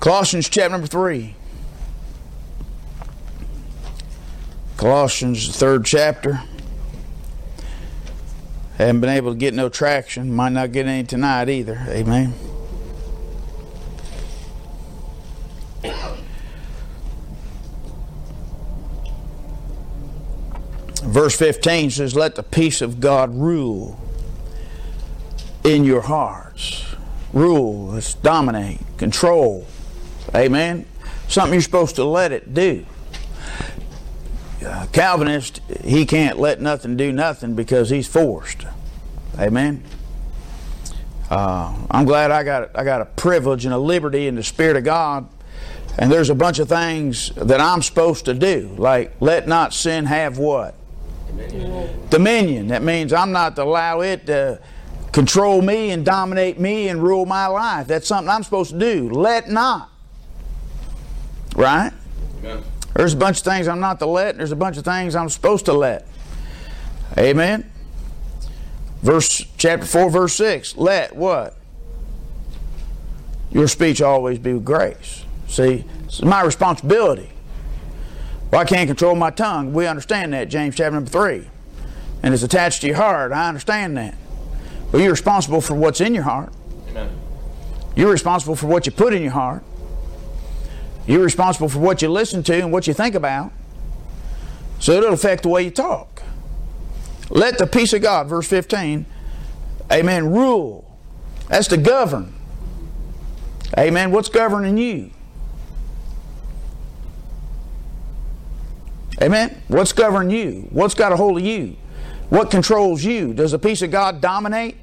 Colossians chapter number 3. Colossians, the third chapter. Haven't been able to get no traction. Might not get any tonight either. Amen. Verse 15 says, Let the peace of God rule in your hearts. Rule, let's dominate, control. Amen. Something you're supposed to let it do. Uh, Calvinist, he can't let nothing do nothing because he's forced. Amen. Uh, I'm glad I got I got a privilege and a liberty in the Spirit of God, and there's a bunch of things that I'm supposed to do, like let not sin have what dominion. dominion. That means I'm not to allow it to control me and dominate me and rule my life. That's something I'm supposed to do. Let not. Right? Amen. There's a bunch of things I'm not to let, there's a bunch of things I'm supposed to let. Amen. Verse chapter 4, verse 6. Let what? Your speech always be with grace. See, it's my responsibility. Well, I can't control my tongue. We understand that, James chapter number 3. And it's attached to your heart. I understand that. But you're responsible for what's in your heart. Amen. You're responsible for what you put in your heart. You're responsible for what you listen to and what you think about. So it'll affect the way you talk. Let the peace of God, verse 15, amen, rule. That's to govern. Amen. What's governing you? Amen. What's governing you? What's got a hold of you? What controls you? Does the peace of God dominate?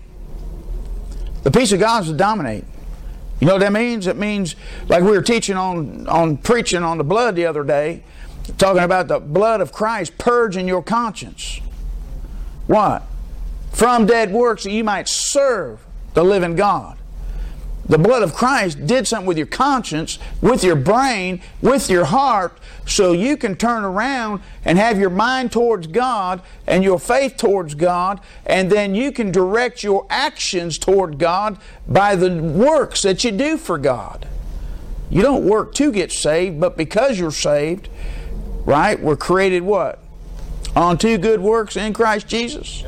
The peace of God is to dominate. You know what that means? It means, like we were teaching on, on preaching on the blood the other day, talking about the blood of Christ purging your conscience. What? From dead works that you might serve the living God. The blood of Christ did something with your conscience, with your brain, with your heart, so you can turn around and have your mind towards God and your faith towards God, and then you can direct your actions toward God by the works that you do for God. You don't work to get saved, but because you're saved, right? We're created what? On two good works in Christ Jesus.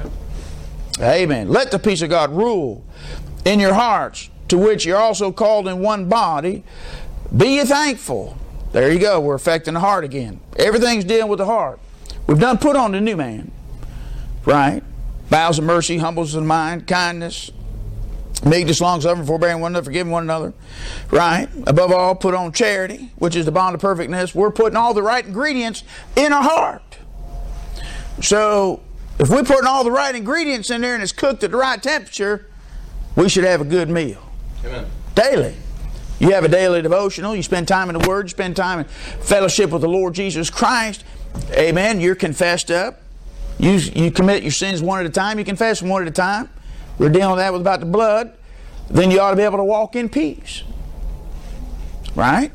Amen. Let the peace of God rule in your hearts to which you're also called in one body, be ye thankful. There you go. We're affecting the heart again. Everything's dealing with the heart. We've done put on the new man. Right? Bowels of mercy, humbles of mind, kindness, meekness, long suffering, forbearing one another, forgiving one another. Right? Above all, put on charity, which is the bond of perfectness. We're putting all the right ingredients in our heart. So if we're putting all the right ingredients in there and it's cooked at the right temperature, we should have a good meal. Amen. Daily. You have a daily devotional, you spend time in the Word, you spend time in fellowship with the Lord Jesus Christ. Amen. You're confessed up. You, you commit your sins one at a time, you confess them one at a time. We're dealing with that with about the blood. Then you ought to be able to walk in peace. Right?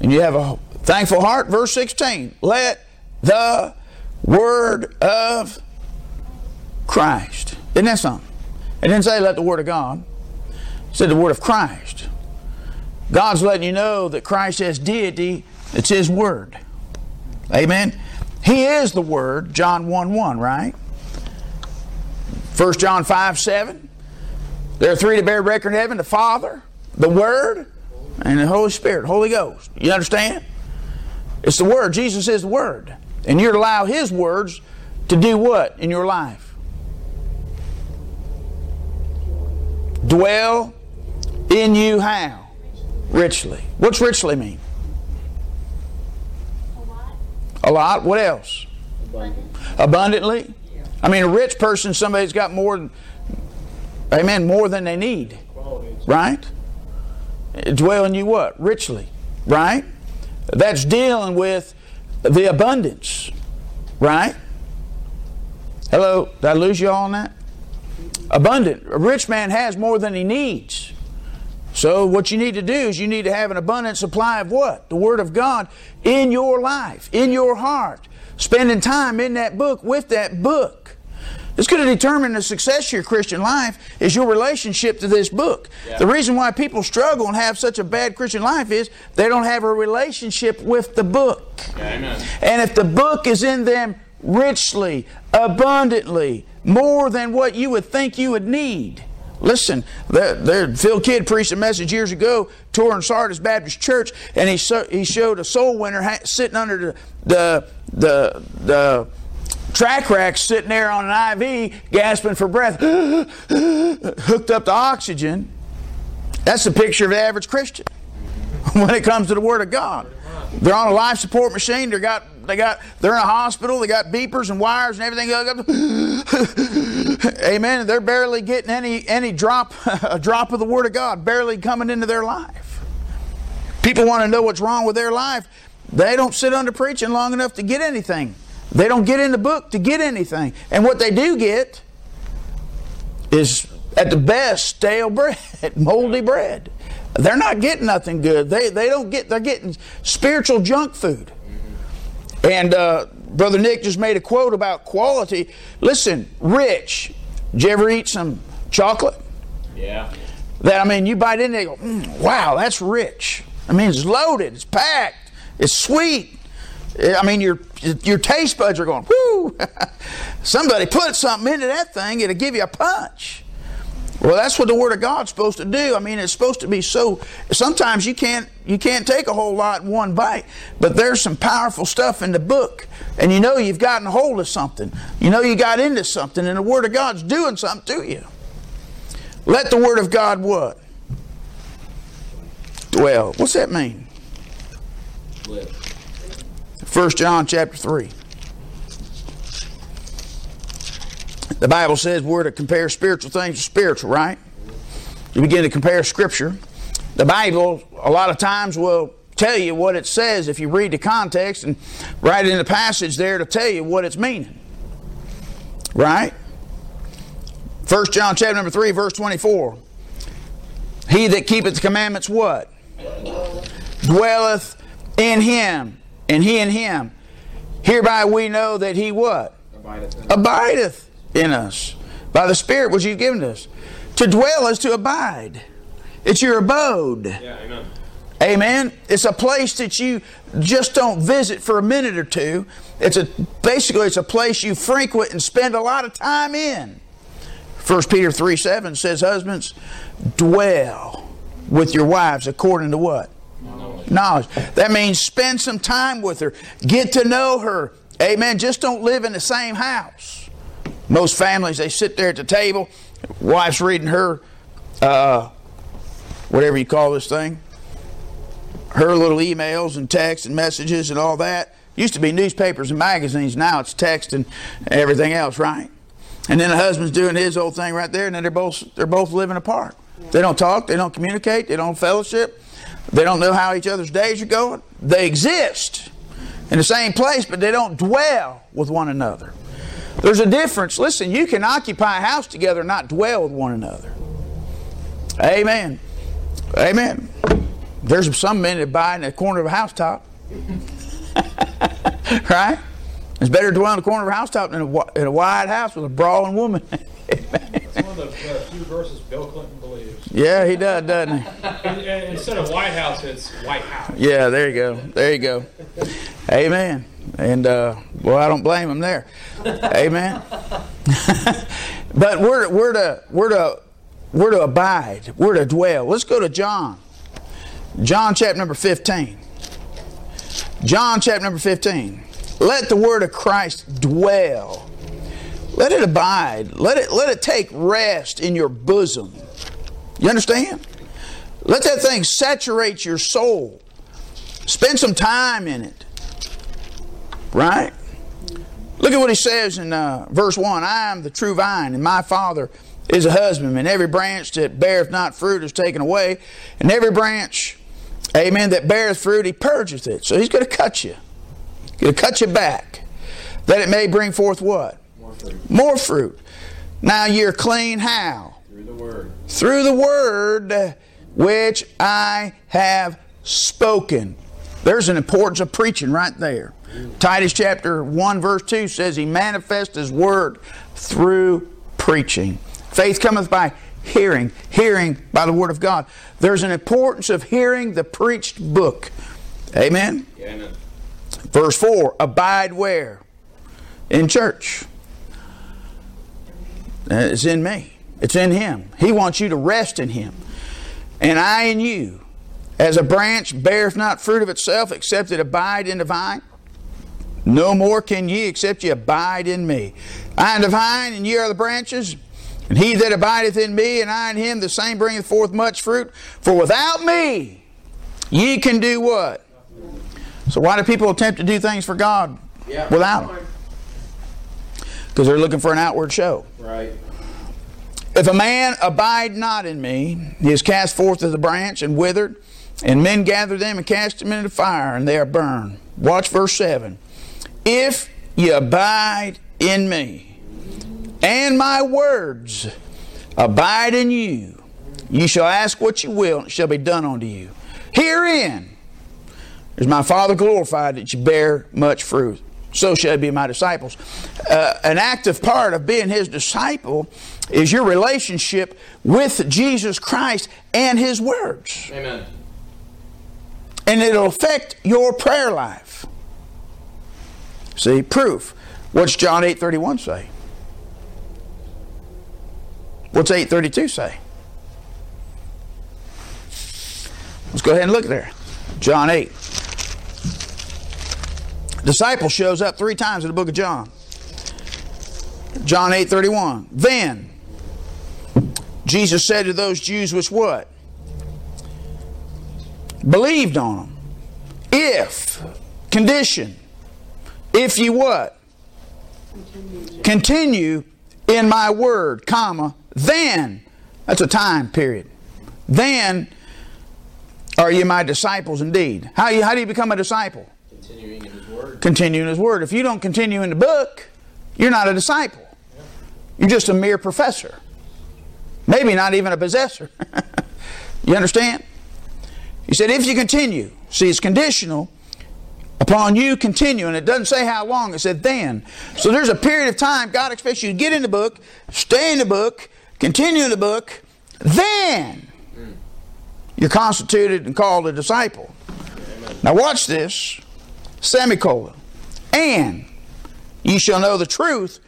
And you have a thankful heart. Verse 16. Let the word of Christ. Isn't that something? It didn't say let the word of God said the word of Christ. God's letting you know that Christ has deity, it's His word. Amen. He is the Word, John 1 1, right? 1 John 5 7. There are three to bear record in heaven the Father, the Word, and the Holy Spirit, Holy Ghost. You understand? It's the Word. Jesus is the Word. And you're to allow His words to do what in your life? Dwell in you how? Richly. What's richly mean? A lot. A lot. What else? Abundant. Abundantly. I mean, a rich person, somebody's got more than, amen, more than they need. Right? Dwell in you what? Richly. Right? That's dealing with the abundance. Right? Hello? Did I lose you all on that? Abundant. A rich man has more than he needs. So what you need to do is you need to have an abundant supply of what? The Word of God in your life, in your heart. Spending time in that book with that book. It's going to determine the success of your Christian life is your relationship to this book. Yeah. The reason why people struggle and have such a bad Christian life is they don't have a relationship with the book. Amen. And if the book is in them richly, abundantly, more than what you would think you would need, Listen, Phil Kidd preached a message years ago, touring Sardis Baptist Church, and he, so, he showed a soul winner ha- sitting under the, the, the, the tract rack sitting there on an IV, gasping for breath, hooked up to oxygen. That's the picture of the average Christian when it comes to the Word of God. They're on a life support machine. They got they got they're in a hospital. They got beepers and wires and everything. Amen. They're barely getting any any drop a drop of the Word of God barely coming into their life. People want to know what's wrong with their life. They don't sit under preaching long enough to get anything. They don't get in the book to get anything. And what they do get is at the best stale bread, moldy bread. They're not getting nothing good. They, they don't get, they're getting spiritual junk food. And uh, Brother Nick just made a quote about quality. Listen, rich. Did you ever eat some chocolate? Yeah. That, I mean, you bite into it go, mm, wow, that's rich. I mean, it's loaded, it's packed, it's sweet. I mean, your your taste buds are going, whoo! Somebody put something into that thing, it'll give you a punch. Well, that's what the Word of God's supposed to do. I mean, it's supposed to be so. Sometimes you can't you can't take a whole lot in one bite, but there's some powerful stuff in the book, and you know you've gotten hold of something. You know you got into something, and the Word of God's doing something to you. Let the Word of God what? Well, what's that mean? Live. 1 John chapter 3. The Bible says we're to compare spiritual things to spiritual, right? You begin to compare Scripture. The Bible, a lot of times, will tell you what it says if you read the context and write in the passage there to tell you what it's meaning. Right? 1 John chapter number 3, verse 24. He that keepeth the commandments what? Dwelleth in him, and he in him. Hereby we know that he what? Abideth. Abideth in us by the Spirit which He's given us. To dwell is to abide. It's your abode. Yeah, amen. Amen. It's a place that you just don't visit for a minute or two. It's a basically it's a place you frequent and spend a lot of time in. 1 Peter 3 7 says, Husbands, dwell with your wives according to what? Knowledge. Knowledge. That means spend some time with her. Get to know her. Amen. Just don't live in the same house. Most families, they sit there at the table, wife's reading her, uh, whatever you call this thing, her little emails and texts and messages and all that. Used to be newspapers and magazines, now it's text and everything else, right? And then the husband's doing his old thing right there, and then they're both they're both living apart. They don't talk, they don't communicate, they don't fellowship, they don't know how each other's days are going. They exist in the same place, but they don't dwell with one another. There's a difference. Listen, you can occupy a house together and not dwell with one another. Amen. Amen. There's some men that buy in the corner of a housetop. right? It's better to dwell in the corner of a housetop than in a wide house with a brawling woman. It's one of the uh, few verses Bill Clinton believes. Yeah, he does, doesn't he? Instead of White House, it's White House. Yeah, there you go. There you go. Amen. And uh, well, I don't blame him there. Amen. but we're we're to we're to we're to abide. We're to dwell. Let's go to John. John chapter number 15. John chapter number 15. Let the word of Christ dwell. Let it abide. Let it let it take rest in your bosom. You understand? Let that thing saturate your soul. Spend some time in it. Right? Look at what he says in uh, verse 1 I am the true vine, and my Father is a husbandman. Every branch that beareth not fruit is taken away, and every branch, amen, that beareth fruit, he purgeth it. So he's going to cut you. He's going to cut you back, that it may bring forth what? More fruit. More fruit. Now you're clean how? Through the Word. Through the Word which I have spoken. There's an importance of preaching right there. Titus chapter 1 verse 2 says he manifests his word through preaching. Faith cometh by hearing, hearing by the Word of God. There's an importance of hearing the preached book. Amen? Amen. Verse 4 Abide where? In church. Uh, it's in me, it's in Him. He wants you to rest in Him. And I in you, as a branch beareth not fruit of itself, except it abide in the vine. No more can ye except ye abide in me. I am the vine, and ye are the branches. And he that abideth in me, and I in him, the same bringeth forth much fruit. For without me, ye can do what? So why do people attempt to do things for God Yeah. without him? Because they're looking for an outward show. Right. If a man abide not in me, he is cast forth as a branch and withered, and men gather them and cast them into the fire, and they are burned. Watch verse 7. If ye abide in me, and my words abide in you, ye shall ask what you will, and it shall be done unto you. Herein is my Father glorified that you bear much fruit. So shall be my disciples. Uh, an active part of being his disciple is your relationship with Jesus Christ and his words. Amen. And it'll affect your prayer life. See, proof. What's John 8:31 say? What's 8:32 say? Let's go ahead and look there. John 8. Disciple shows up three times in the book of John. John 8:31. Then Jesus said to those Jews which what? Believed on him. If condition if you what? Continue in my word, comma, then that's a time period. Then are you my disciples indeed? How, you, how do you become a disciple? Continuing in His Word. Continue in His Word. If you don't continue in the book, you're not a disciple. You're just a mere professor. Maybe not even a possessor. you understand? He said, if you continue, see, it's conditional upon you continuing. It doesn't say how long, it said then. So there's a period of time God expects you to get in the book, stay in the book, continue in the book, then you're constituted and called a disciple. Now watch this. Semicolon. And ye shall know the truth,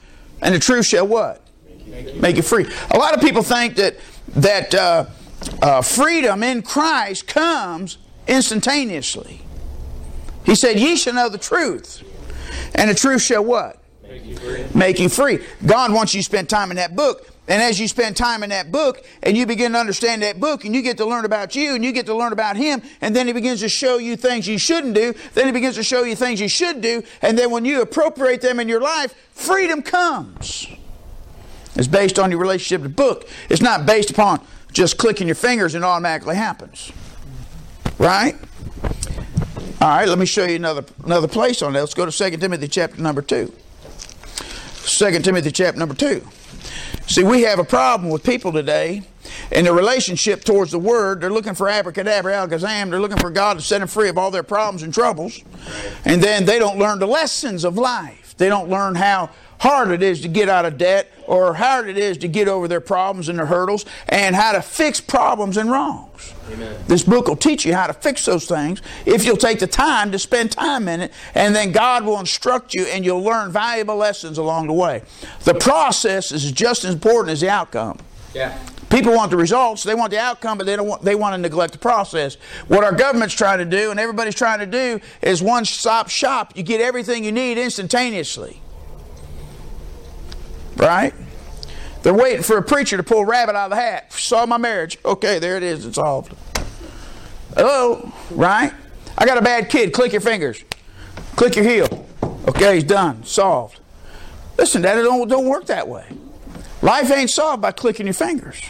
and the truth shall what? Make you free. A lot of people think that that uh, uh, freedom in Christ comes instantaneously. He said, "Ye shall know the truth, and the truth shall what? Make you free. Make you free." God wants you to spend time in that book. And as you spend time in that book and you begin to understand that book and you get to learn about you and you get to learn about him and then he begins to show you things you shouldn't do, then he begins to show you things you should do, and then when you appropriate them in your life, freedom comes. It's based on your relationship to the book. It's not based upon just clicking your fingers and it automatically happens. Right? All right, let me show you another another place on that. Let's go to 2 Timothy chapter number 2. 2 Timothy chapter number 2. See, we have a problem with people today in their relationship towards the Word. They're looking for abracadabra, alakazam. They're looking for God to set them free of all their problems and troubles. And then they don't learn the lessons of life. They don't learn how hard it is to get out of debt or how hard it is to get over their problems and their hurdles and how to fix problems and wrongs. Amen. This book will teach you how to fix those things if you'll take the time to spend time in it, and then God will instruct you and you'll learn valuable lessons along the way. The process is just as important as the outcome. Yeah. People want the results, they want the outcome, but they don't want they want to neglect the process. What our government's trying to do and everybody's trying to do is one stop shop. You get everything you need instantaneously. Right? They're waiting for a preacher to pull a rabbit out of the hat. Saw my marriage. Okay, there it is. It's solved. Hello? Right? I got a bad kid. Click your fingers. Click your heel. Okay, he's done. Solved. Listen, that don't, don't work that way. Life ain't solved by clicking your fingers.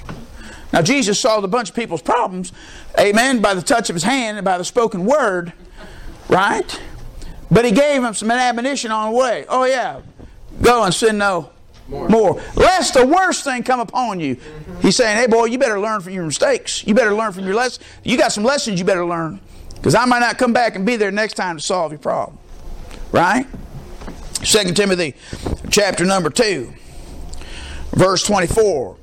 Now, Jesus solved a bunch of people's problems, amen, by the touch of his hand and by the spoken word, right? But he gave them some admonition on the way. Oh, yeah, go and sin no More. more. Lest the worst thing come upon you. He's saying, hey, boy, you better learn from your mistakes. You better learn from your lessons. You got some lessons you better learn. Because I might not come back and be there next time to solve your problem. Right? 2 Timothy chapter number 2. Verse 24.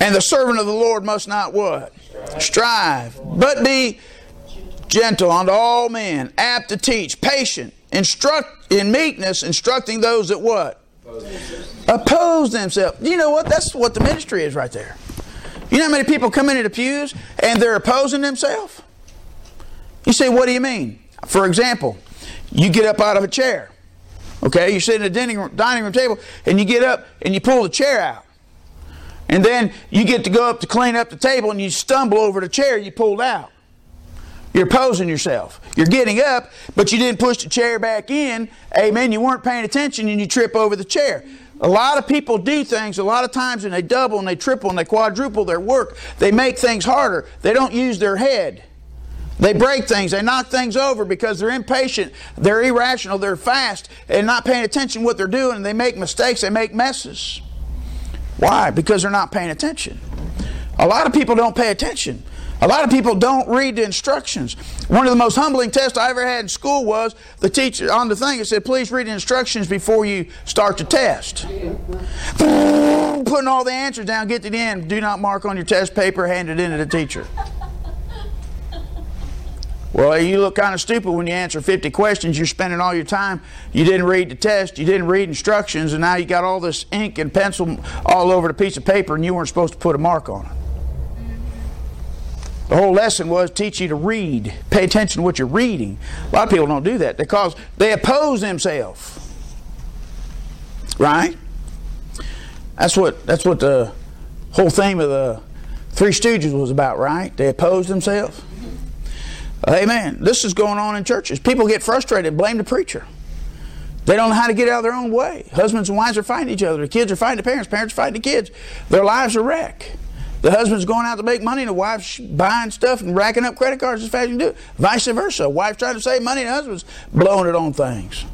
And the servant of the Lord must not what? Strive, but be gentle unto all men, apt to teach, patient, instruct in meekness, instructing those that what? Oppose themselves. You know what? That's what the ministry is right there. You know how many people come into the pews and they're opposing themselves? You say, what do you mean? For example, you get up out of a chair. Okay, you sit at a dining room, dining room table and you get up and you pull the chair out. And then you get to go up to clean up the table and you stumble over the chair you pulled out. You're posing yourself. You're getting up, but you didn't push the chair back in. Amen. You weren't paying attention and you trip over the chair. A lot of people do things a lot of times and they double and they triple and they quadruple their work. They make things harder. They don't use their head. They break things, they knock things over because they're impatient, they're irrational, they're fast, and not paying attention what they're doing, they make mistakes, they make messes. Why? Because they're not paying attention. A lot of people don't pay attention. A lot of people don't read the instructions. One of the most humbling tests I ever had in school was the teacher on the thing, it said, please read the instructions before you start the test. Putting all the answers down, get to the end, do not mark on your test paper, hand it in to the teacher. Well, you look kind of stupid when you answer 50 questions. You're spending all your time. You didn't read the test. You didn't read instructions. And now you got all this ink and pencil all over the piece of paper and you weren't supposed to put a mark on it. The whole lesson was teach you to read. Pay attention to what you're reading. A lot of people don't do that because they oppose themselves. Right? That's what that's what the whole theme of the Three Stooges was about, right? They opposed themselves. Amen. This is going on in churches. People get frustrated, blame the preacher. They don't know how to get out of their own way. Husbands and wives are fighting each other. The kids are fighting the parents. Parents are fighting the kids. Their lives are wrecked. The husband's going out to make money, and the wife's buying stuff and racking up credit cards as fast as you do it. Vice versa. Wife trying to save money, and the husband's blowing it on things.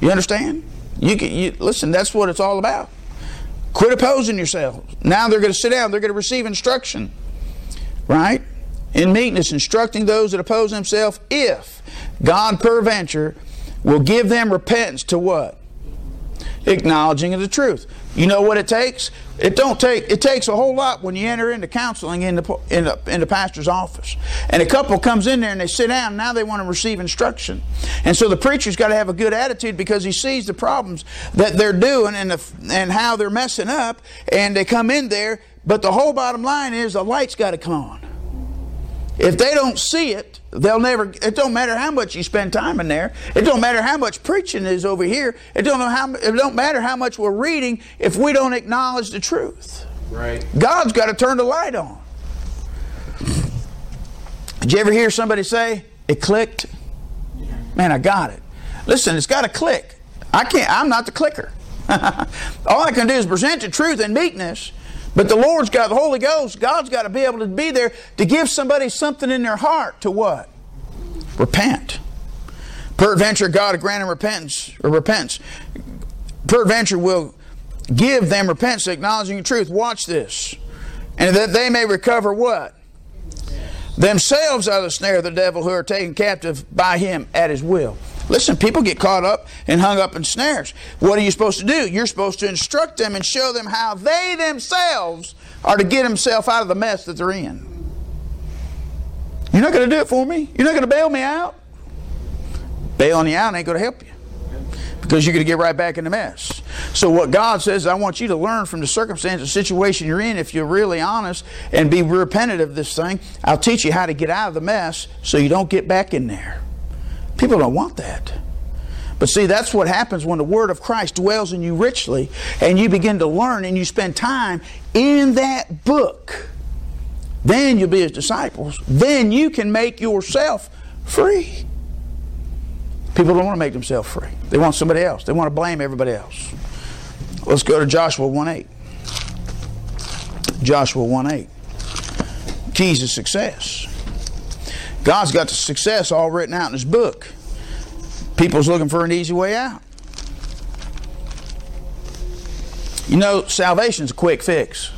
You understand? You can you, listen. That's what it's all about. Quit opposing yourself. Now they're going to sit down. They're going to receive instruction, right? In meekness, instructing those that oppose themselves, if God peradventure will give them repentance to what? Acknowledging of the truth. You know what it takes? It don't take. It takes a whole lot when you enter into counseling in the in the, in the pastor's office, and a couple comes in there and they sit down. Now they want to receive instruction, and so the preacher's got to have a good attitude because he sees the problems that they're doing and the, and how they're messing up, and they come in there. But the whole bottom line is the light's got to come on. If they don't see it, they'll never. It don't matter how much you spend time in there. It don't matter how much preaching is over here. It don't know how. It don't matter how much we're reading if we don't acknowledge the truth. Right. God's got to turn the light on. Did you ever hear somebody say it clicked? Man, I got it. Listen, it's got to click. I can't. I'm not the clicker. All I can do is present the truth in meekness but the Lord's got the Holy Ghost. God's got to be able to be there to give somebody something in their heart to what? Repent. Peradventure, God will grant them repentance or repentance. Peradventure will give them repentance, acknowledging the truth. Watch this. And that they may recover what? Themselves out of the snare of the devil who are taken captive by him at his will. Listen, people get caught up and hung up in snares. What are you supposed to do? You're supposed to instruct them and show them how they themselves are to get themselves out of the mess that they're in. You're not going to do it for me? You're not going to bail me out? Bailing you out ain't going to help you because you're going to get right back in the mess. So what God says, I want you to learn from the circumstance, the situation you're in. If you're really honest and be repentant of this thing, I'll teach you how to get out of the mess so you don't get back in there. People don't want that. But see, that's what happens when the Word of Christ dwells in you richly and you begin to learn and you spend time in that book. Then you'll be His disciples. Then you can make yourself free. People don't want to make themselves free. They want somebody else. They want to blame everybody else. Let's go to Joshua 1 8. Joshua 1 8. Keys to success. God's got the success all written out in His book. People's looking for an easy way out. You know, salvation's a quick fix.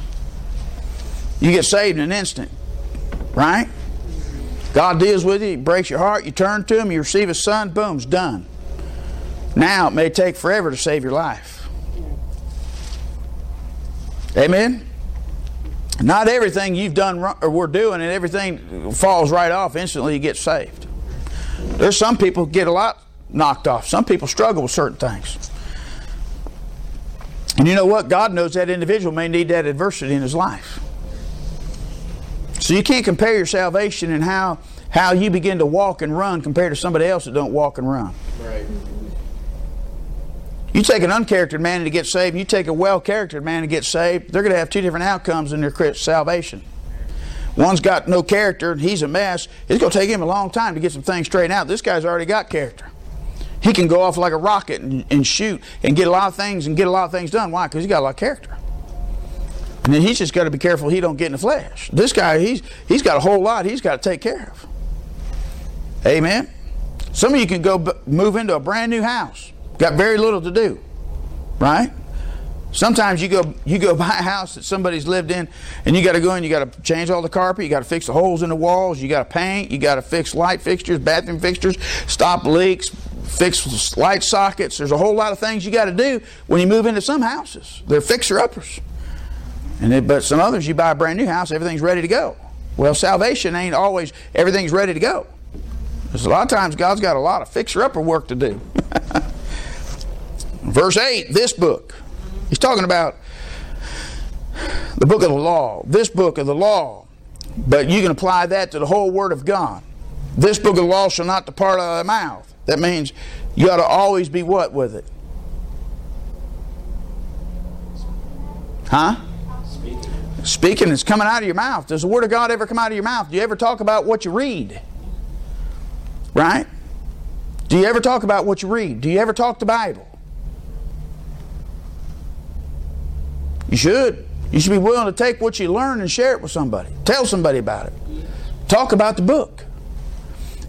You get saved in an instant, right? God deals with you, He breaks your heart, you turn to Him, you receive His Son, boom, it's done. Now it may take forever to save your life. Amen. Not everything you've done or we're doing and everything falls right off instantly you get saved. There's some people get a lot knocked off. Some people struggle with certain things. And you know what? God knows that individual may need that adversity in his life. So you can't compare your salvation and how how you begin to walk and run compared to somebody else that don't walk and run. Right. You take an uncharactered man to get saved, and you take a well charactered man to get saved, they're going to have two different outcomes in their salvation. One's got no character and he's a mess. It's going to take him a long time to get some things straightened out. This guy's already got character. He can go off like a rocket and, and shoot and get a lot of things and get a lot of things done. Why? Because he's got a lot of character. And then he's just got to be careful he don't get in the flesh. This guy, he's he's got a whole lot he's got to take care of. Amen. Some of you can go b- move into a brand new house. Got very little to do, right? Sometimes you go you go buy a house that somebody's lived in, and you got to go in. You got to change all the carpet. You got to fix the holes in the walls. You got to paint. You got to fix light fixtures, bathroom fixtures, stop leaks, fix light sockets. There's a whole lot of things you got to do when you move into some houses. They're fixer uppers. And but some others, you buy a brand new house, everything's ready to go. Well, salvation ain't always everything's ready to go. Because a lot of times God's got a lot of fixer upper work to do. Verse 8, this book. He's talking about the book of the law, this book of the law. But you can apply that to the whole Word of God. This book of the law shall not depart out of thy mouth. That means you ought to always be what with it? Huh? Speaking. Speaking is coming out of your mouth. Does the Word of God ever come out of your mouth? Do you ever talk about what you read? Right? Do you ever talk about what you read? Do you ever talk the Bible? You should. You should be willing to take what you learn and share it with somebody. Tell somebody about it. Talk about the book.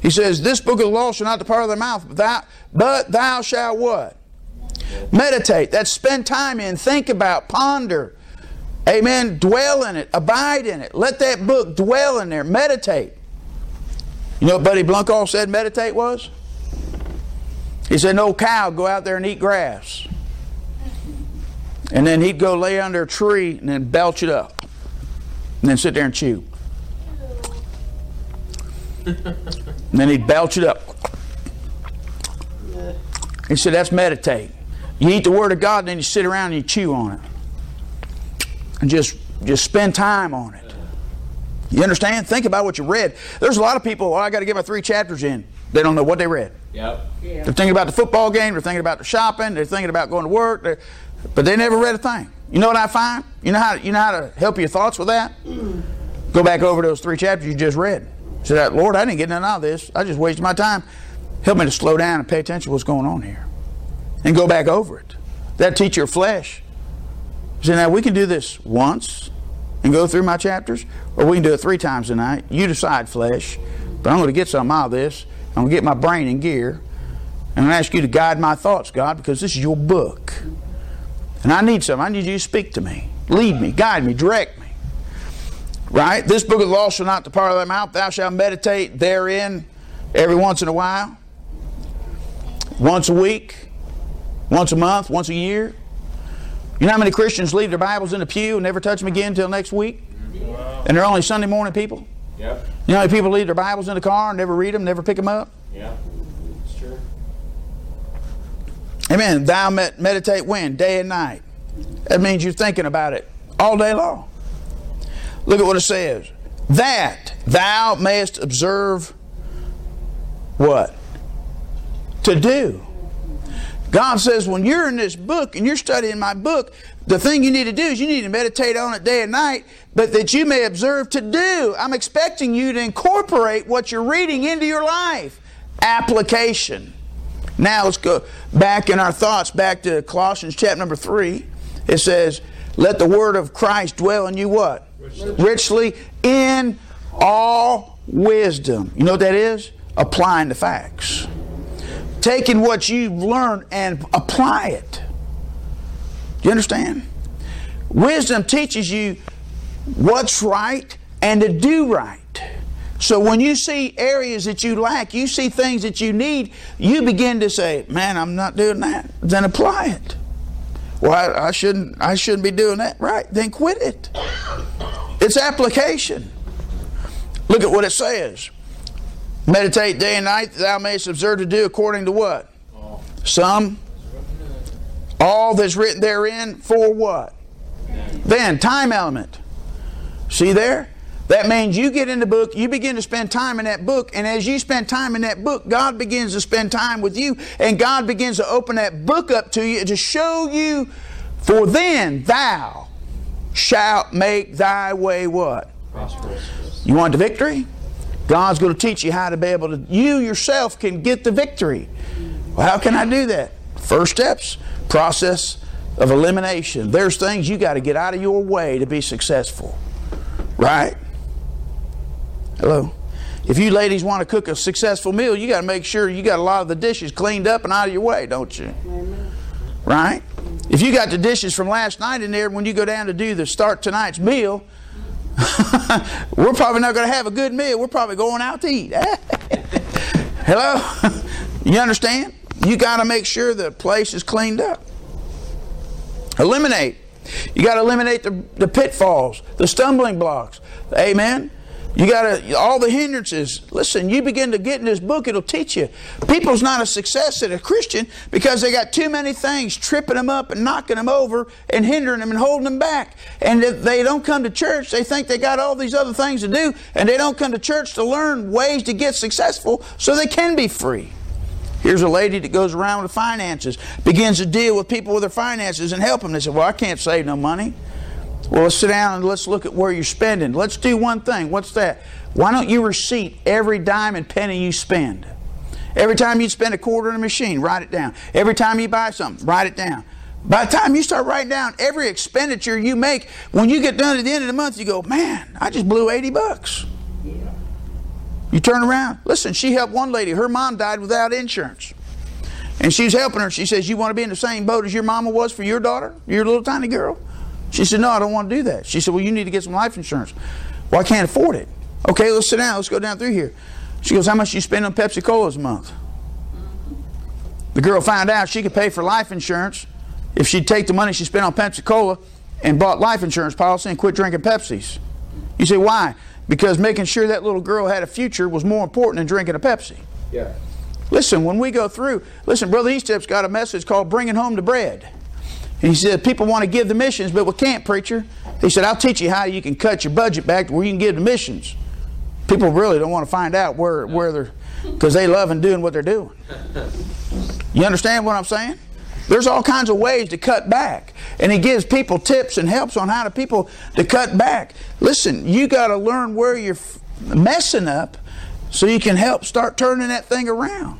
He says, This book of the law shall not depart of thy mouth, but thou, but thou shalt what? Meditate. That's spend time in, think about, ponder. Amen. Dwell in it, abide in it. Let that book dwell in there. Meditate. You know what Buddy Blunkall said meditate was? He said, No cow go out there and eat grass. And then he'd go lay under a tree and then belch it up. And then sit there and chew. and then he'd belch it up. He said, That's meditate. You eat the Word of God, and then you sit around and you chew on it. And just, just spend time on it. You understand? Think about what you read. There's a lot of people, well, I got to get my three chapters in. They don't know what they read. Yep. Yeah. They're thinking about the football game, they're thinking about the shopping, they're thinking about going to work, but they never read a thing. You know what I find? You know how, you know how to help your thoughts with that? Go back over those three chapters you just read. Say, Lord, I didn't get none out of this. I just wasted my time. Help me to slow down and pay attention to what's going on here. And go back over it. That teach your flesh. Say, now we can do this once and go through my chapters, or we can do it three times a night. You decide, flesh. But I'm going to get something out of this. I'm going to get my brain in gear. And I'm going to ask you to guide my thoughts, God, because this is your book. And I need something. I need you to speak to me. Lead me, guide me, direct me. Right? This book of the law shall not depart out of thy mouth. Thou shalt meditate therein every once in a while. Once a week. Once a month. Once a year. You know how many Christians leave their Bibles in the pew and never touch them again until next week? Wow. And they're only Sunday morning people? Yep. You know how many people leave their Bibles in the car and never read them, never pick them up? Yeah. Amen. Thou med- meditate when? Day and night. That means you're thinking about it all day long. Look at what it says. That thou mayest observe what? To do. God says, when you're in this book and you're studying my book, the thing you need to do is you need to meditate on it day and night, but that you may observe to do. I'm expecting you to incorporate what you're reading into your life. Application. Now let's go back in our thoughts back to Colossians chapter number 3. It says, Let the word of Christ dwell in you what? Richly, Richly in all wisdom. You know what that is? Applying the facts taking what you've learned and apply it. Do you understand? Wisdom teaches you what's right and to do right. So when you see areas that you lack, you see things that you need, you begin to say, Man, I'm not doing that. Then apply it. Well, I, I shouldn't. I shouldn't be doing that. Right? Then quit it. It's application. Look at what it says. Meditate day and night that thou mayest observe to do according to what? Some. All that's written therein for what? Then, time element. See there? That means you get in the book, you begin to spend time in that book, and as you spend time in that book, God begins to spend time with you, and God begins to open that book up to you to show you, for then thou shalt make thy way what? Prosperous. You want the victory? God's going to teach you how to be able to, you yourself can get the victory. Well, how can I do that? First steps, process of elimination. There's things you got to get out of your way to be successful. Right? Hello? If you ladies want to cook a successful meal, you got to make sure you got a lot of the dishes cleaned up and out of your way, don't you? Amen. Right? If you got the dishes from last night in there when you go down to do the start tonight's meal, we're probably not going to have a good meal. We're probably going out to eat. Hello? you understand? You got to make sure the place is cleaned up. Eliminate. You got to eliminate the, the pitfalls, the stumbling blocks. Amen. You got to, all the hindrances. Listen, you begin to get in this book, it'll teach you. People's not a success at a Christian because they got too many things tripping them up and knocking them over and hindering them and holding them back. And if they don't come to church, they think they got all these other things to do, and they don't come to church to learn ways to get successful so they can be free. Here's a lady that goes around with finances, begins to deal with people with their finances and help them. They say, Well, I can't save no money. Well, let's sit down and let's look at where you're spending. Let's do one thing. What's that? Why don't you receipt every dime and penny you spend? Every time you spend a quarter in a machine, write it down. Every time you buy something, write it down. By the time you start writing down every expenditure you make, when you get done at the end of the month, you go, man, I just blew 80 bucks. You turn around. Listen, she helped one lady. Her mom died without insurance. And she's helping her. She says, You want to be in the same boat as your mama was for your daughter, your little tiny girl? She said, No, I don't want to do that. She said, Well, you need to get some life insurance. Well, I can't afford it. Okay, let's sit down. Let's go down through here. She goes, How much you spend on Pepsi Colas a month? The girl found out she could pay for life insurance if she'd take the money she spent on Pepsi Cola and bought life insurance policy and quit drinking Pepsis. You say, Why? Because making sure that little girl had a future was more important than drinking a Pepsi. Yeah. Listen, when we go through, listen, Brother Eastep's got a message called Bringing Home the Bread. And he said, people want to give the missions, but we can't, preacher. He said, I'll teach you how you can cut your budget back to where you can give the missions. People really don't want to find out where, where they're, because they love and doing what they're doing. You understand what I'm saying? There's all kinds of ways to cut back. And he gives people tips and helps on how to people to cut back. Listen, you got to learn where you're messing up so you can help start turning that thing around.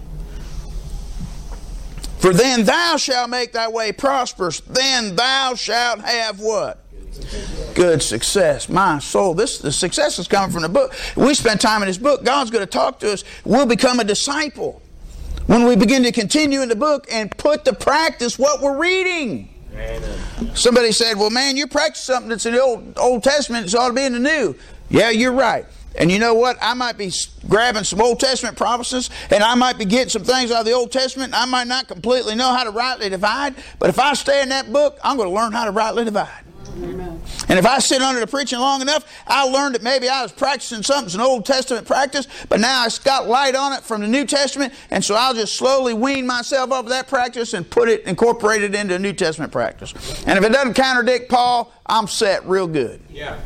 For then thou shalt make thy way prosperous. Then thou shalt have what? Good success. My soul. This the success is coming from the book. We spend time in this book. God's going to talk to us. We'll become a disciple when we begin to continue in the book and put to practice what we're reading. Amen. Somebody said, "Well, man, you practice something that's in the Old Old Testament. It ought to be in the New." Yeah, you're right. And you know what? I might be grabbing some Old Testament prophecies, and I might be getting some things out of the Old Testament. I might not completely know how to rightly divide, but if I stay in that book, I'm going to learn how to rightly divide. Amen. And if I sit under the preaching long enough, I learned that maybe I was practicing something, it's an Old Testament practice, but now it's got light on it from the New Testament, and so I'll just slowly wean myself off of that practice and put it, incorporate it into a New Testament practice. And if it doesn't contradict Paul, I'm set real good. Yeah.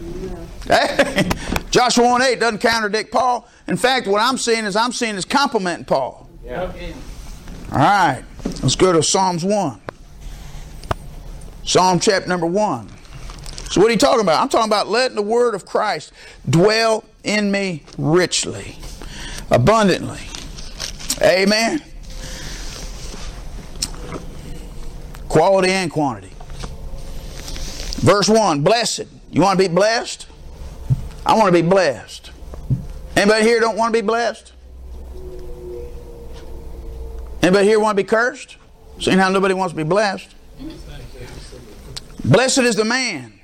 Hey, Joshua 1 8 doesn't contradict Paul. In fact, what I'm seeing is I'm seeing is complimenting Paul. Yeah. All right, let's go to Psalms 1. Psalm chapter number 1. So, what are you talking about? I'm talking about letting the word of Christ dwell in me richly, abundantly. Amen. Quality and quantity. Verse 1 Blessed. You want to be blessed? I want to be blessed. Anybody here don't want to be blessed? Anybody here want to be cursed? Seeing how nobody wants to be blessed. Blessed is the man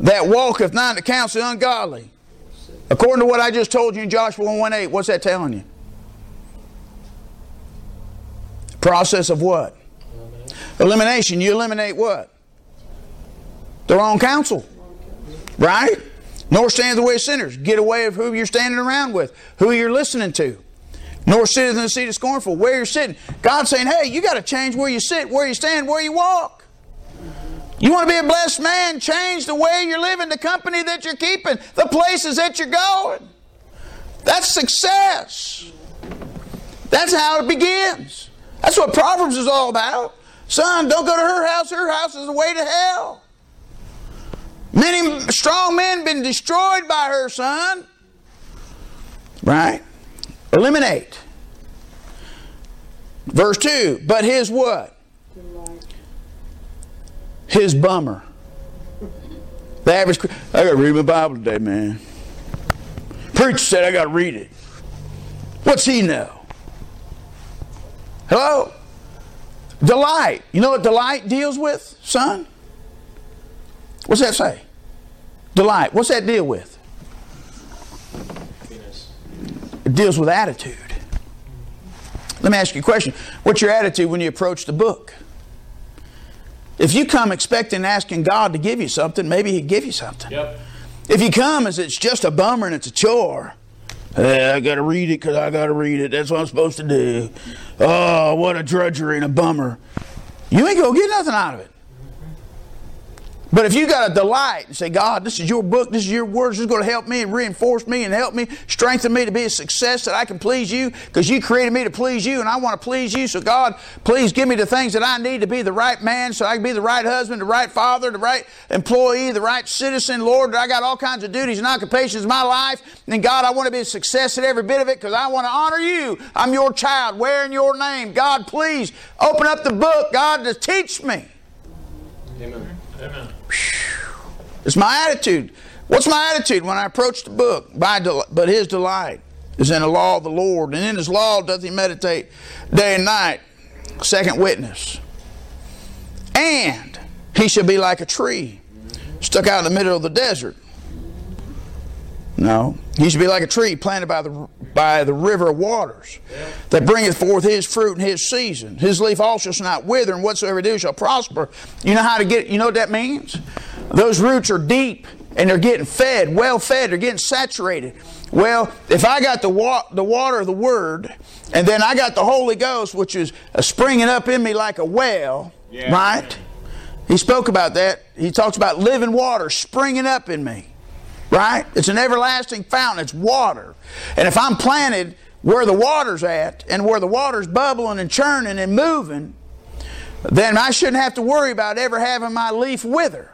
that walketh not in the counsel of ungodly. According to what I just told you in Joshua 1 8, what's that telling you? Process of what? Elimination. You eliminate what? The wrong counsel. Right? Nor stand the way of sinners. Get away of who you're standing around with, who you're listening to. Nor sit in the seat of scornful, where you're sitting. God's saying, hey, you got to change where you sit, where you stand, where you walk. You want to be a blessed man? Change the way you're living, the company that you're keeping, the places that you're going. That's success. That's how it begins. That's what Proverbs is all about. Son, don't go to her house. Her house is the way to hell. Many strong men been destroyed by her, son. Right? Eliminate. Verse 2. But his what? His bummer. The average I gotta read my Bible today, man. Preacher said I gotta read it. What's he know? Hello? Delight. You know what delight deals with, son? What's that say? Delight. What's that deal with? It deals with attitude. Let me ask you a question. What's your attitude when you approach the book? If you come expecting asking God to give you something, maybe He'd give you something. Yep. If you come as it's just a bummer and it's a chore, eh, I got to read it because I got to read it. That's what I'm supposed to do. Oh, what a drudgery and a bummer. You ain't going to get nothing out of it. But if you got a delight and say, God, this is your book, this is your words, this is going to help me and reinforce me and help me, strengthen me to be a success that I can please you because you created me to please you and I want to please you. So, God, please give me the things that I need to be the right man so I can be the right husband, the right father, the right employee, the right citizen. Lord, I got all kinds of duties and occupations in my life. And God, I want to be a success at every bit of it because I want to honor you. I'm your child, wearing your name. God, please open up the book, God, to teach me. Amen. Amen. It's my attitude. What's my attitude when I approach the book? By del- but his delight is in the law of the Lord, and in his law doth he meditate day and night. Second witness. And he shall be like a tree stuck out in the middle of the desert. No. He should be like a tree planted by the by the river of waters that bringeth forth his fruit in his season. His leaf also shall not wither, and whatsoever do shall prosper. You know how to get you know what that means? Those roots are deep and they're getting fed, well fed, they're getting saturated. Well, if I got the, wa- the water of the Word, and then I got the Holy Ghost, which is springing up in me like a well, Yeah. right? He spoke about that. He talks about living water springing up in me, right? It's an everlasting fountain, it's water. And if I'm planted where the water's at and where the water's bubbling and churning and moving, then I shouldn't have to worry about ever having my leaf wither.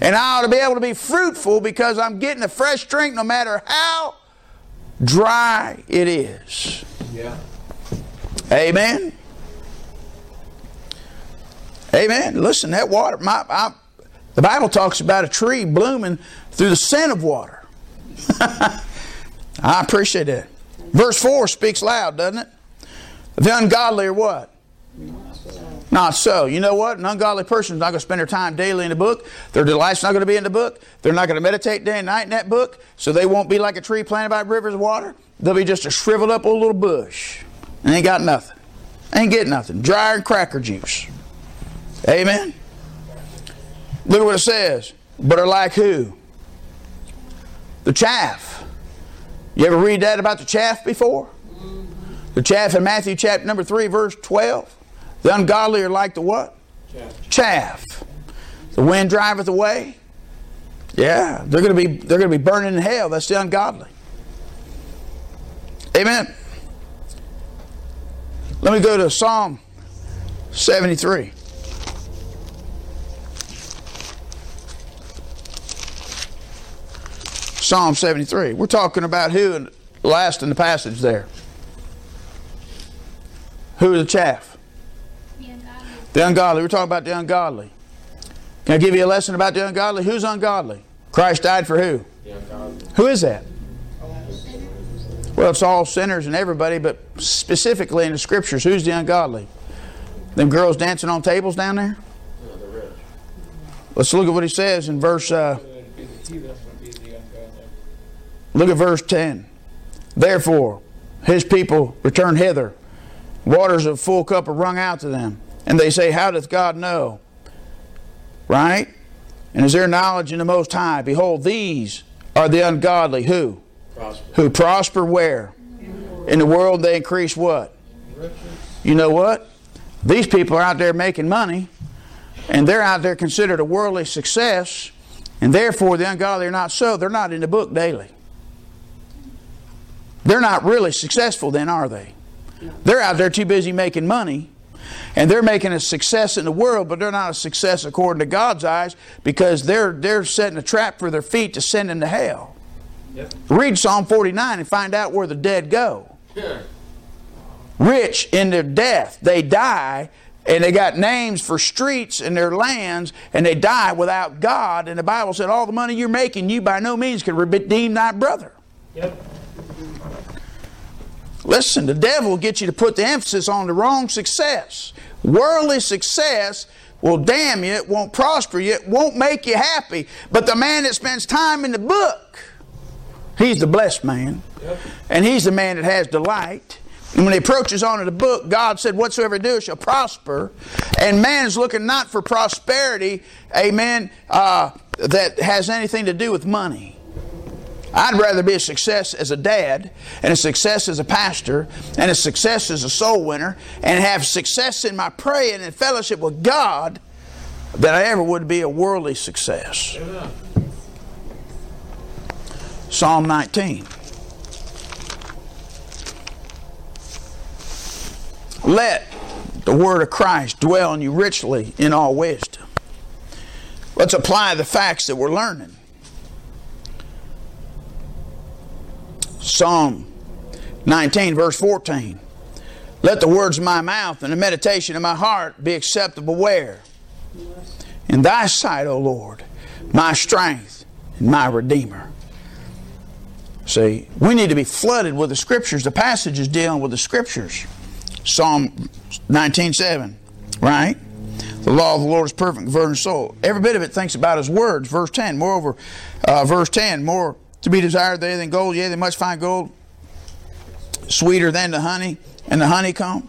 And I ought to be able to be fruitful because I'm getting a fresh drink no matter how dry it is. Yeah. Amen. Amen. Listen, that water, my, I, the Bible talks about a tree blooming through the scent of water. I appreciate it. Verse 4 speaks loud, doesn't it? The ungodly are what? Not so. You know what? An ungodly person is not going to spend their time daily in the book. Their delight's not going to be in the book. They're not going to meditate day and night in that book. So they won't be like a tree planted by rivers of water. They'll be just a shriveled up old little bush. And ain't got nothing. Ain't getting nothing. Drier and cracker juice. Amen. Look at what it says. But are like who? The chaff. You ever read that about the chaff before? The chaff in Matthew chapter number 3, verse 12. The ungodly are like the what? Chaff. Chaff. The wind driveth away. Yeah, they're gonna be they're gonna be burning in hell. That's the ungodly. Amen. Let me go to Psalm 73. Psalm 73. We're talking about who in, last in the passage there. Who are the chaff? The ungodly. The ungodly. We're talking about the ungodly. Can I give you a lesson about the ungodly? Who's ungodly? Christ died for who? The ungodly. Who is that? Well, it's all sinners and everybody, but specifically in the scriptures, who's the ungodly? Them girls dancing on tables down there? No, the rich. Let's look at what he says in verse. Uh, It'd be the heathen would be the ungodly. Look at verse 10. Therefore, his people return hither. Waters of full cup are wrung out to them. And they say, How doth God know? Right? And is there knowledge in the Most High? Behold, these are the ungodly. Who? Prosper. Who prosper where? In the world they increase what? You know what? These people are out there making money, and they're out there considered a worldly success, and therefore the ungodly are not so. They're not in the book daily. They're not really successful, then, are they? They're out there too busy making money, and they're making a success in the world, but they're not a success according to God's eyes because they're they're setting a trap for their feet to send them to hell. Yep. Read Psalm 49 and find out where the dead go. Rich in their death, they die, and they got names for streets in their lands, and they die without God. And the Bible said, All the money you're making, you by no means can redeem thy brother. Yep. Listen, the devil will get you to put the emphasis on the wrong success. Worldly success will damn you, it won't prosper you, it won't make you happy. But the man that spends time in the book, he's the blessed man. Yep. And he's the man that has delight. And when he approaches onto the book, God said, Whatsoever do shall prosper. And man is looking not for prosperity, amen, uh, that has anything to do with money. I'd rather be a success as a dad, and a success as a pastor, and a success as a soul winner, and have success in my praying and fellowship with God than I ever would be a worldly success. Amen. Psalm 19. Let the word of Christ dwell in you richly in all wisdom. Let's apply the facts that we're learning. Psalm 19, verse 14. Let the words of my mouth and the meditation of my heart be acceptable where? In thy sight, O Lord, my strength and my redeemer. See, we need to be flooded with the scriptures. The passages dealing with the scriptures. Psalm 19:7, right? The law of the Lord is perfect, converting soul. Every bit of it thinks about His words. Verse 10. Moreover, uh, verse 10. More to be desired there than gold, yea, they much fine gold, sweeter than the honey and the honeycomb.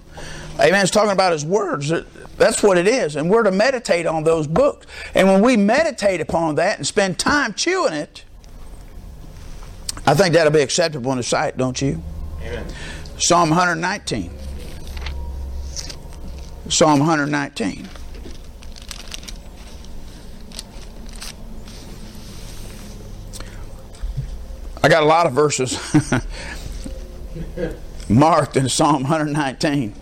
Amen. It's talking about His words. That's what it is, and we're to meditate on those books. And when we meditate upon that and spend time chewing it, I think that'll be acceptable in the sight, don't you? Amen. Psalm 119. Psalm 119. I got a lot of verses marked in Psalm 119.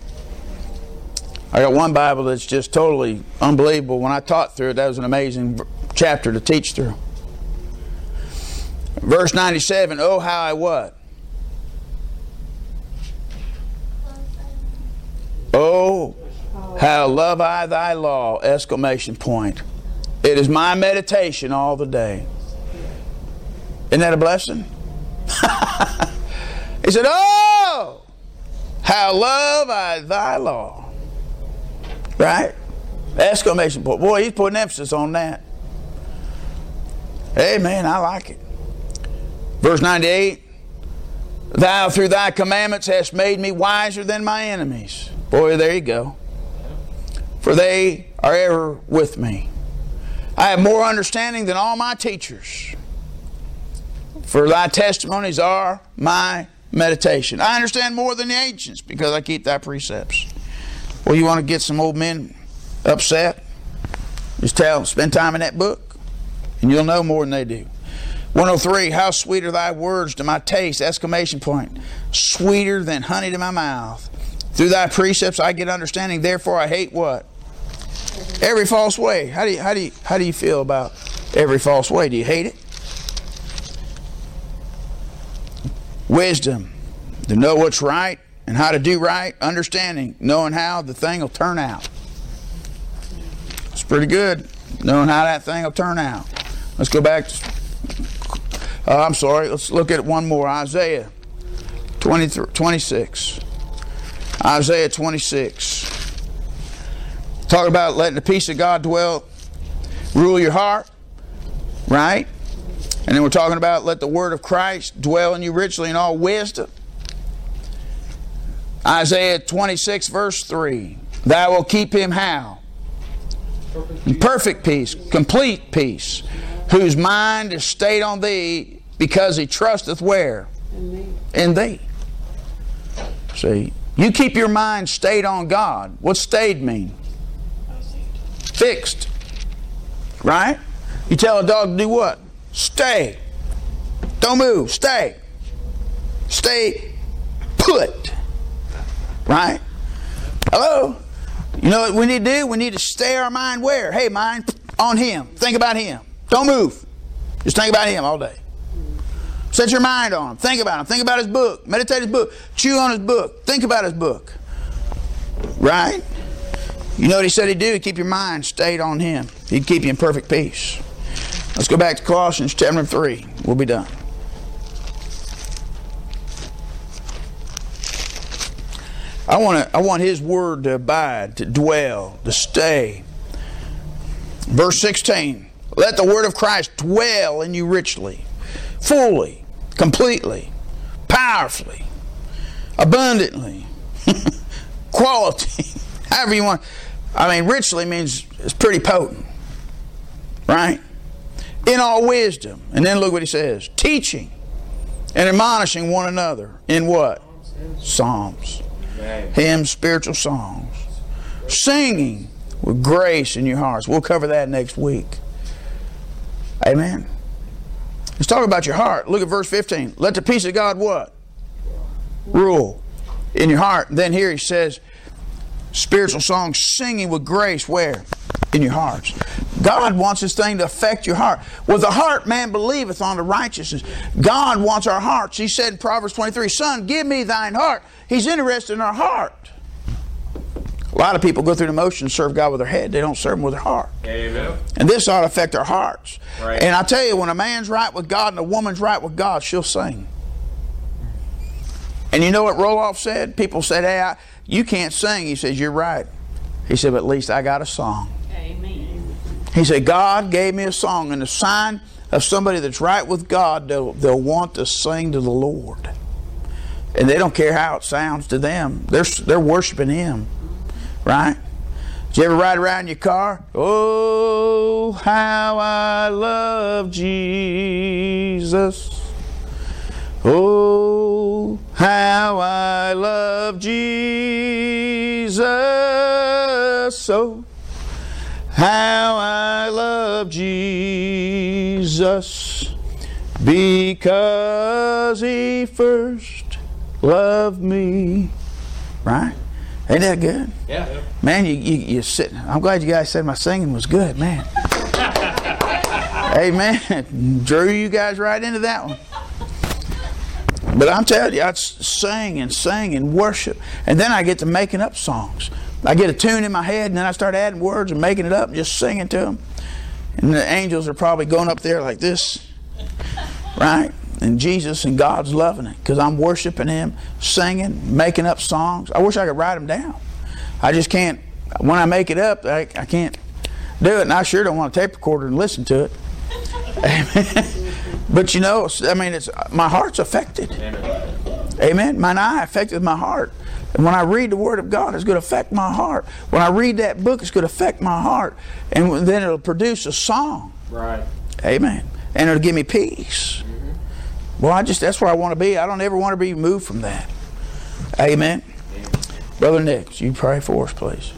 I got one Bible that's just totally unbelievable. When I taught through it, that was an amazing chapter to teach through. Verse 97, oh how I what? Oh, how love I thy law! Exclamation point. It is my meditation all the day. Isn't that a blessing? he said, Oh, how love I thy law. Right? Exclamation point. Boy, he's putting emphasis on that. Amen. I like it. Verse 98 Thou through thy commandments hast made me wiser than my enemies. Boy, there you go. For they are ever with me. I have more understanding than all my teachers. For thy testimonies are my meditation. I understand more than the ancients because I keep thy precepts. Well, you want to get some old men upset? Just tell them, spend time in that book, and you'll know more than they do. 103, how sweet are thy words to my taste! Exclamation point. Sweeter than honey to my mouth. Through thy precepts I get understanding, therefore I hate what? Every false way. How do you how do you how do you feel about every false way? Do you hate it? Wisdom. To know what's right and how to do right, understanding, knowing how the thing will turn out. It's pretty good, knowing how that thing will turn out. Let's go back to uh, I'm sorry, let's look at one more. Isaiah 23, 26. Isaiah 26. Talk about letting the peace of God dwell, rule your heart, right? And then we're talking about let the word of Christ dwell in you richly in all wisdom. Isaiah 26, verse 3. Thou will keep him how? In perfect peace, complete peace, whose mind is stayed on thee because he trusteth where? In thee. See, you keep your mind stayed on God. What stayed mean? Fixed. Right? You tell a dog to do what? Stay. Don't move. Stay. Stay put. Right? Hello? You know what we need to do? We need to stay our mind where? Hey, mind on Him. Think about Him. Don't move. Just think about Him all day. Set your mind on Him. Think about Him. Think about His book. Meditate His book. Chew on His book. Think about His book. Right? You know what He said He'd do? He'd keep your mind stayed on Him. He'd keep you in perfect peace. Let's go back to Colossians chapter 3. We'll be done. I want I want his word to abide, to dwell, to stay. Verse 16. Let the word of Christ dwell in you richly, fully, completely, powerfully, abundantly, quality, however you want. I mean, richly means it's pretty potent, right? In all wisdom. And then look what he says teaching and admonishing one another in what? Psalms hymns, spiritual songs, singing with grace in your hearts. We'll cover that next week. Amen. Let's talk about your heart. Look at verse 15. Let the peace of God what? Rule in your heart. Then here he says, spiritual songs, singing with grace where? In your hearts. God wants this thing to affect your heart. With the heart man believeth on the righteousness. God wants our hearts. He said in Proverbs 23, Son, give me thine heart. He's interested in our heart. A lot of people go through the motions, serve God with their head. They don't serve Him with their heart. Amen. And this ought to affect our hearts. Right. And I tell you, when a man's right with God and a woman's right with God, she'll sing. And you know what Roloff said? People said, hey, I, you can't sing. He says, you're right. He said, but at least I got a song. Amen. He said, God gave me a song, and the sign of somebody that's right with God, they'll, they'll want to sing to the Lord. And they don't care how it sounds to them. They're, they're worshiping Him. Right? Did you ever ride around in your car? Oh, how I love Jesus. Oh, how I love Jesus. So, how I love Jesus because He first loved me. Right? Ain't that good? Yeah. Man, you, you, you sit. I'm glad you guys said my singing was good, man. Amen. Drew you guys right into that one. But I'm telling you, I sing and sing and worship. And then I get to making up songs. I get a tune in my head and then I start adding words and making it up and just singing to them. And the angels are probably going up there like this, right? And Jesus and God's loving it because I'm worshiping Him, singing, making up songs. I wish I could write them down. I just can't. When I make it up, I, I can't do it. And I sure don't want a tape recorder and listen to it. Amen. But you know, I mean, it's my heart's affected. Amen. Mine eye affected my heart. And when I read the Word of God, it's going to affect my heart. When I read that book, it's going to affect my heart. And then it'll produce a song. Right. Amen. And it'll give me peace. Mm-hmm. Well, I just, that's where I want to be. I don't ever want to be moved from that. Amen. Brother Nick, you pray for us, please.